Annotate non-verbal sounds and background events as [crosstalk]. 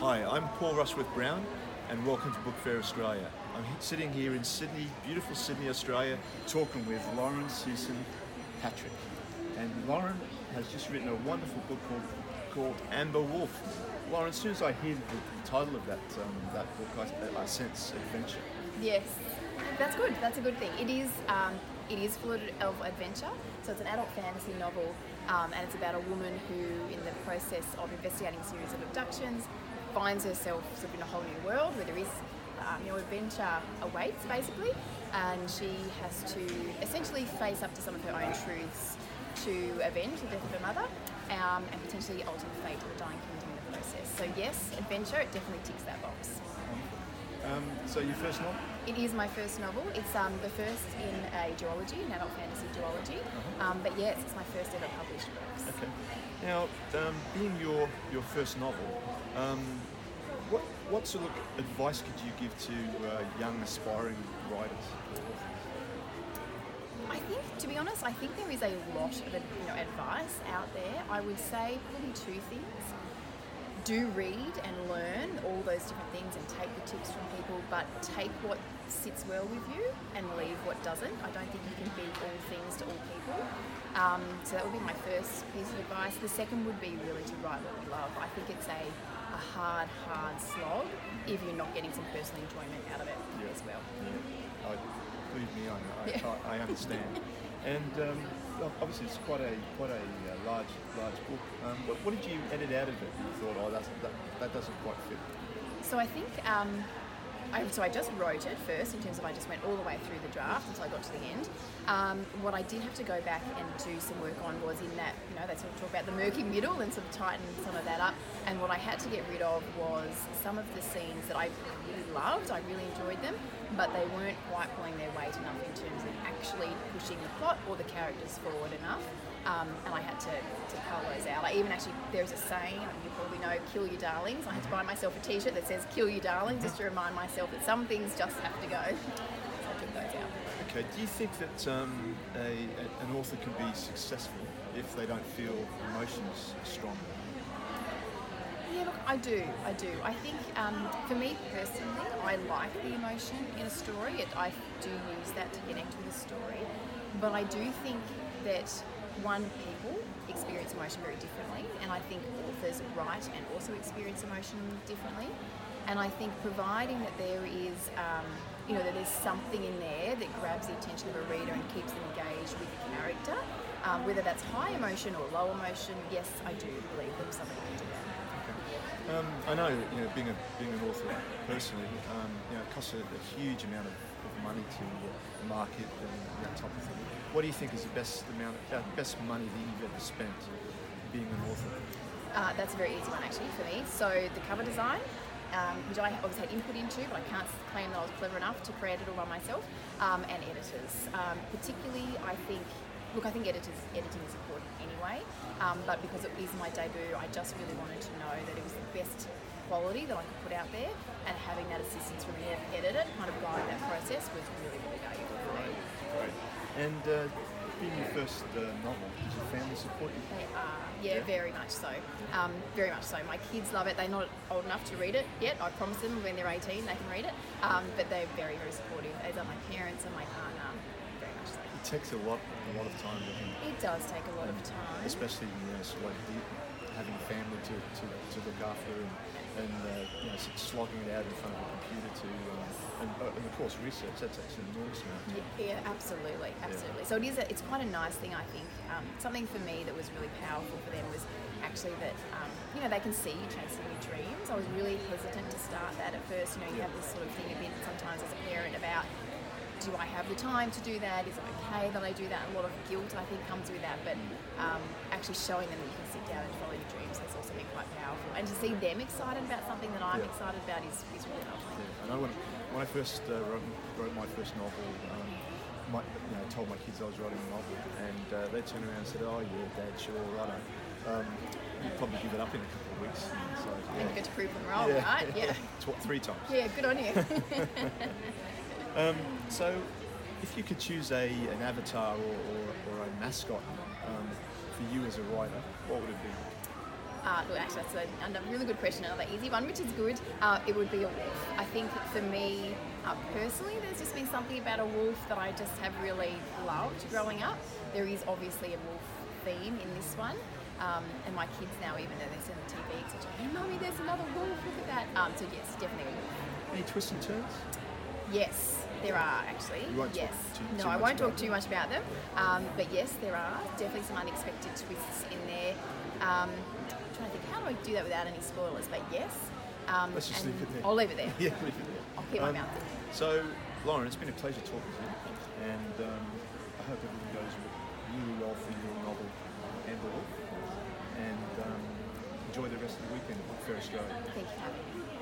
Hi, I'm Paul Rushworth Brown, and welcome to Book Fair Australia. I'm sitting here in Sydney, beautiful Sydney, Australia, talking with Lauren Susan Patrick. And Lauren has just written a wonderful book called, called Amber Wolf. Lauren, as soon as I hear the, the title of that um, that book, I, I sense adventure. Yes, that's good. That's a good thing. It is. Um, it is full of adventure. So it's an adult fantasy novel, um, and it's about a woman who, in the process of investigating a series of abductions, finds herself sort of in a whole new world where there is, um, you know, adventure awaits basically, and she has to essentially face up to some of her own truths to avenge the death of her mother, um, and potentially alter the fate of the dying kingdom in the process. So yes, adventure. It definitely ticks that box. Um, so your first novel? It is my first novel. It's um, the first in a duology, an adult fantasy duology. Um, but yes, it's my first ever published books. Okay. Now, um, being your your first novel, um, what what sort of advice could you give to uh, young aspiring writers? I think, to be honest, I think there is a lot of you know, advice out there. I would say probably two things. Do read and learn all those different things and take the tips from people, but take what sits well with you and leave what doesn't. I don't think you can be all things to all people. Um, so that would be my first piece of advice. The second would be really to write what you love. I think it's a, a hard, hard slog if you're not getting some personal enjoyment out of it Yeah. as well. Yeah. I, believe me, I, I, Yeah. I, I understand. [laughs] and um, obviously, it's quite a quite a uh, large large book. Um, what, what did you edit out of it? You thought, oh, that's, that that doesn't quite fit. So I think um, I, so. I just wrote it first in terms of I just went all the way through the draft until I got to the end. Um, what I did have to go back and do some work on was in that you know they sort of talk about the murky middle and sort of tighten some of that up. And what I had to get rid of was some of the scenes that I really loved. I really enjoyed them, but they weren't quite pulling their weight enough in terms of actually pushing the plot or the characters forward enough. Um, and I had to, to cull those out. I even actually, there's a saying, you probably know, kill your darlings. I had to buy myself a t shirt that says kill your darlings just to remind myself that some things just have to go. So I took those out. Okay. Do you think that um, a, an author can be successful if they don't feel emotions strong? Yeah, look, I do. I do. I think um, for me personally, I like the emotion in a story. It, I do use that to connect with a story. But I do think that one, people experience emotion very differently, and I think authors write and also experience emotion differently. And I think providing that there is, um, you know, that there's something in there that grabs the attention of a reader and keeps them engaged with the character, um, whether that's high emotion or low emotion, yes, I do believe that somebody can do that. Um, I know, you know, being a being an author personally, um, you know, it costs a, a huge amount of, of money to market and that type of thing. What do you think is the best amount, uh, best money that you've ever spent being an author? Uh, that's a very easy one actually for me. So the cover design, um, which I obviously had input into, but I can't claim that I was clever enough to create it all by myself, um, and editors. Um, particularly, I think. Look, I think editors editing is important anyway, um, but because it is my debut, I just really wanted to know that it was the best quality that I could put out there, and having that assistance from an ed- editor kind of guide that process was really, really valuable for me. Great. And uh, being your first uh, novel, did your family support you? They are, yeah, Yeah. very much so. Um, very much so. My kids love it. They're not old enough to read it yet. I promise them when they're 18 they can read it. Um, but they're very, very supportive, as are my parents and my partner. So. It takes a lot, a lot of time, it? It does take a lot of time. especially you know, of like the, having a family to, to, to look after and, and uh, you know, slogging it out in front of a computer to, um, and, uh, and of course research, that's actually an enormous amount. Yeah, yeah, absolutely, absolutely. So it is. A, it's quite a nice thing, I think. Um, something for me that was really powerful for them was actually that um, you know they can see you chasing your dreams. I was really hesitant to start that at first. You know, you have this sort of thing a bit sometimes as a parent about. Do I have the time to do that? Is it okay that I do that? A lot of guilt, I think, comes with that. But um, actually showing them that you can sit down and follow your dreams has also been quite powerful. And to see them excited about something that I'm Yeah. excited about is, is really lovely. Yeah, I know when, when I first uh, wrote, wrote my first novel, um, my, you know, told my kids I was writing a novel, and uh, they turned around and said, "Oh yeah, Dad, sure, righto." Um, you'd probably give it up in a couple of weeks. So, yeah. And you get to prove them wrong, right? [laughs] Yeah. Tw- three times. Yeah, good on you. [laughs] [laughs] So, if you could choose a an avatar or, or, or a mascot um, for you as a writer, what would it be? Uh, look, actually, that's a, a really good question. Another easy one, which is good. Uh, it would be a wolf. I think for me uh, personally, there's just been something about a wolf that I just have really loved growing up. There is obviously a wolf theme in this one. Um, and my kids now, even though they're seeing the TV, a, hey, mummy, there's another wolf, look at that. Um, so yes, definitely a wolf. Any twists and turns? Yes, there are actually. You won't talk yes. too- no, too I won't talk too much about them. Um, but yes, there are definitely some unexpected twists in there. Um, I'm trying to think, how do I do that without any spoilers? But yes. Um, Let's just leave it there. I'll leave it there. [laughs] Yeah, leave it there. I'll keep my Um, mouth shut. So, Lauren, it's been a pleasure talking to you, and um, I hope everything goes really well for your novel and the wolf. And um, enjoy the rest of the weekend at Book Fair Australia. Thank you for having me.